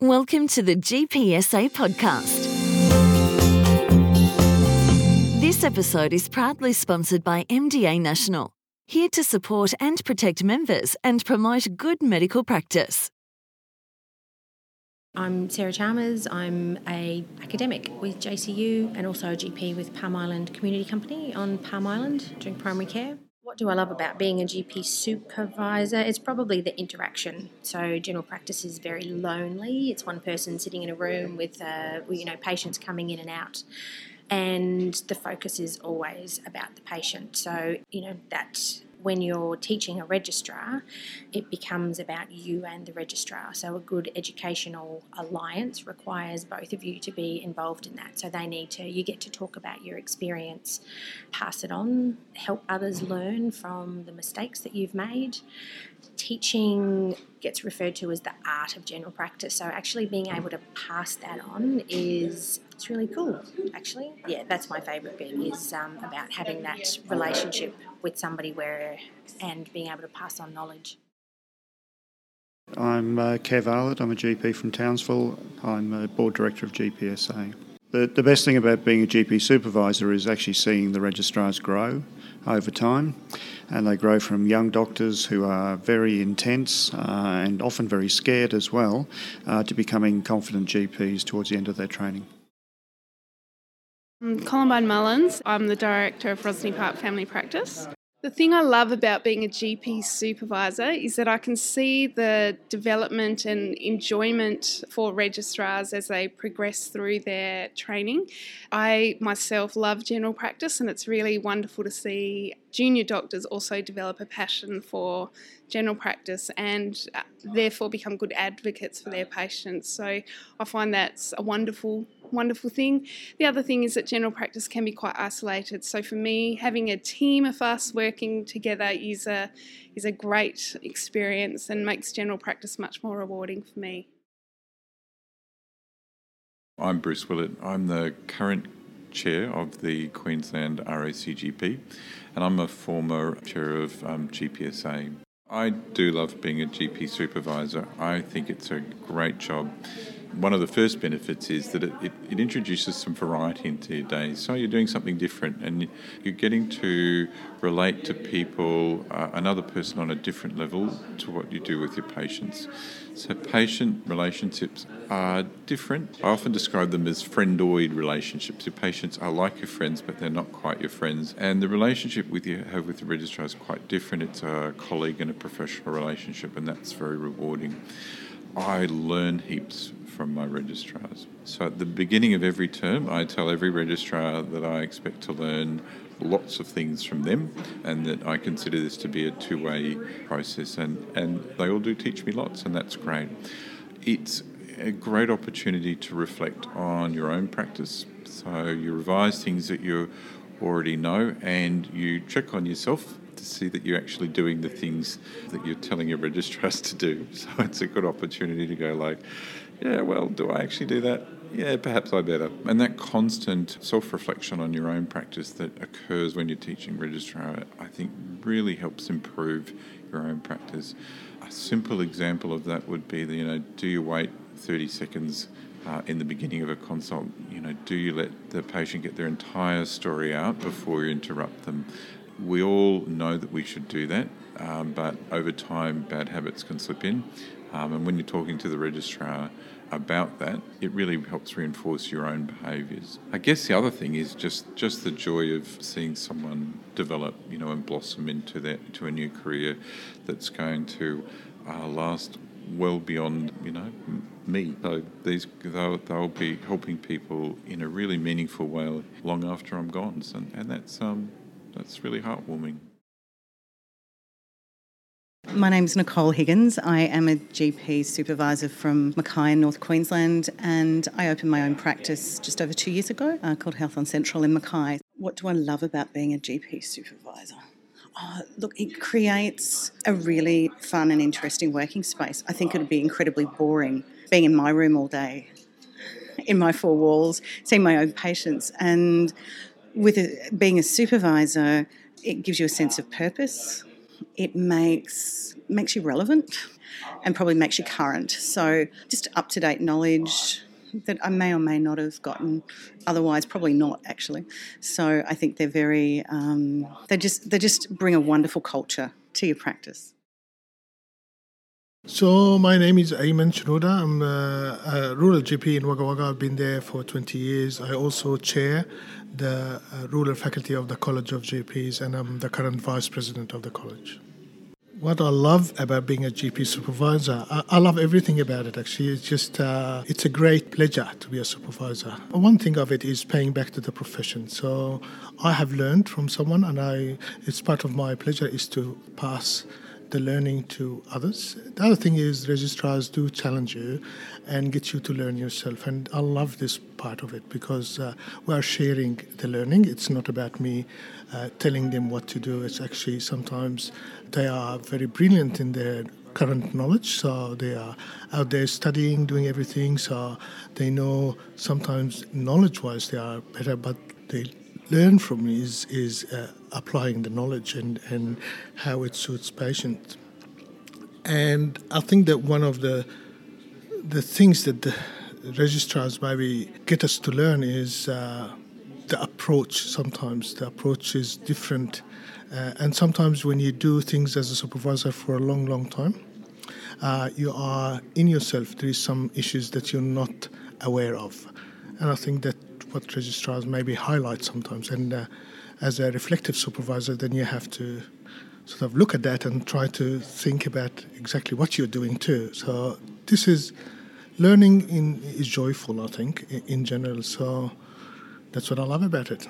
Welcome to the GPSA podcast. This episode is proudly sponsored by MDA National, here to support and protect members and promote good medical practice. I'm Sarah Chalmers. I'm a academic with JCU and also a GP with Palm Island Community Company on Palm Island doing primary care. What do I love about being a GP supervisor? It's probably the interaction. So general practice is very lonely. It's one person sitting in a room with uh, you know patients coming in and out, and the focus is always about the patient. So you know that when you're teaching a registrar, it becomes about you and the registrar. So, a good educational alliance requires both of you to be involved in that. So, they need to, you get to talk about your experience, pass it on, help others learn from the mistakes that you've made. Teaching gets referred to as the art of general practice. So, actually being able to pass that on is it's really cool, actually. Yeah, that's my favourite bit is um, about having that relationship with somebody where and being able to pass on knowledge. I'm uh, Kev Arlett. I'm a GP from Townsville. I'm a board director of GPSA. The, the best thing about being a GP supervisor is actually seeing the registrars grow over time. And they grow from young doctors who are very intense uh, and often very scared as well uh, to becoming confident GPs towards the end of their training. I'm Columbine Mullins. I'm the director of Rosny Park Family Practice. The thing I love about being a GP supervisor is that I can see the development and enjoyment for registrars as they progress through their training. I myself love general practice, and it's really wonderful to see junior doctors also develop a passion for general practice and uh, therefore become good advocates for their patients. So I find that's a wonderful wonderful thing. The other thing is that general practice can be quite isolated. So for me, having a team of us working together is a is a great experience and makes general practice much more rewarding for me. I'm Bruce Willett. I'm the current chair of the Queensland RACGP, and I'm a former chair of um, GPSA. I do love being a GP supervisor. I think it's a great job one of the first benefits is that it, it, it, introduces some variety into your day. So you're doing something different and you're getting to relate to people, uh, another person on a different level to what you do with your patients. So patient relationships are different. I often describe them as friendoid relationships. Your patients are like your friends, but they're not quite your friends. And the relationship with you have with the registrar is quite different. It's a colleague and a professional relationship, and that's very rewarding. I learn heaps from my registrars. So at the beginning of every term, I tell every registrar that I expect to learn lots of things from them and that I consider this to be a two way process. And, and they all do teach me lots, and that's great. It's a great opportunity to reflect on your own practice. So you revise things that you already know and you check on yourself to see that you're actually doing the things that you're telling your registrars to do. So it's a good opportunity to go like, yeah, well, do I actually do that? Yeah, perhaps I better. And that constant self reflection on your own practice that occurs when you're teaching registrar, I think really helps improve your own practice. A simple example of that would be, the, you know, do you wait 30 seconds uh, in the beginning of a consult? You know, do you let the patient get their entire story out before you interrupt them? We all know that we should do that, um, but over time, bad habits can slip in. Um, and when you're talking to the registrar about that, it really helps reinforce your own behaviours. I guess the other thing is just, just the joy of seeing someone develop, you know, and blossom into that into a new career that's going to uh, last well beyond, you know, me. So these they'll, they'll be helping people in a really meaningful way long after I'm gone, and, and that's um, that's really heartwarming. My name is Nicole Higgins. I am a GP supervisor from Mackay in North Queensland, and I opened my own practice just over two years ago uh, called Health on Central in Mackay. What do I love about being a GP supervisor? Oh, look, it creates a really fun and interesting working space. I think it would be incredibly boring being in my room all day, in my four walls, seeing my own patients. And with a, being a supervisor, it gives you a sense of purpose it makes makes you relevant. and probably makes you current. So just up to date knowledge that I may or may not have gotten otherwise, probably not actually. So I think they're very um, they just they just bring a wonderful culture to your practice. So my name is Ayman Shenouda. I'm a, a, rural GP in Wagga Wagga. I've been there for 20 years. I also chair the uh, rural faculty of the College of GPs, and I'm the current vice president of the college. What I love about being a GP supervisor, I, I love everything about it. Actually, it's just uh, it's a great pleasure to be a supervisor. One thing of it is paying back to the profession. So I have learned from someone, and I it's part of my pleasure is to pass the learning to others. The other thing is registrars do challenge you and get you to learn yourself. And I love this part of it because uh, we are sharing the learning. It's not about me uh, telling them what to do. It's actually sometimes they are very brilliant in their current knowledge. So they are out there studying, doing everything. So they know sometimes knowledge wise they are better, but they learn from is is uh, applying the knowledge and, and how it suits patients. And I think that one of the the things that the registrars maybe get us to learn is uh, the approach. Sometimes the approach is different, uh, and sometimes when you do things as a supervisor for a long, long time, uh, you are in yourself. There is some issues that you're not aware of, and I think that what registrars maybe highlight sometimes. And uh, as a reflective supervisor, then you have to sort of look at that and try to think about exactly what you're doing too. So this is learning in, is joyful, I think, in, in general. So that's what I love about it.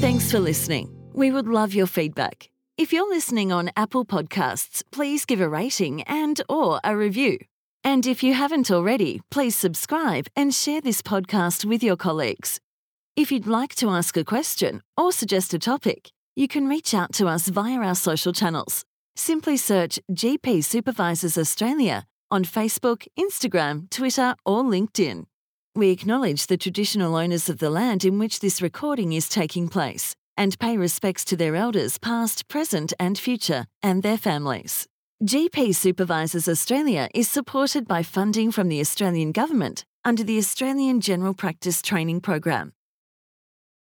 Thanks for listening. We would love your feedback. If you're listening on Apple Podcasts, please give a rating and or a review. And if you haven't already, please subscribe and share this podcast with your colleagues. If you'd like to ask a question or suggest a topic, you can reach out to us via our social channels. Simply search GP Supervisors Australia on Facebook, Instagram, Twitter, or LinkedIn. We acknowledge the traditional owners of the land in which this recording is taking place and pay respects to their elders past, present, and future, and their families. GP Supervisors Australia is supported by funding from the Australian Government under the Australian General Practice Training Program.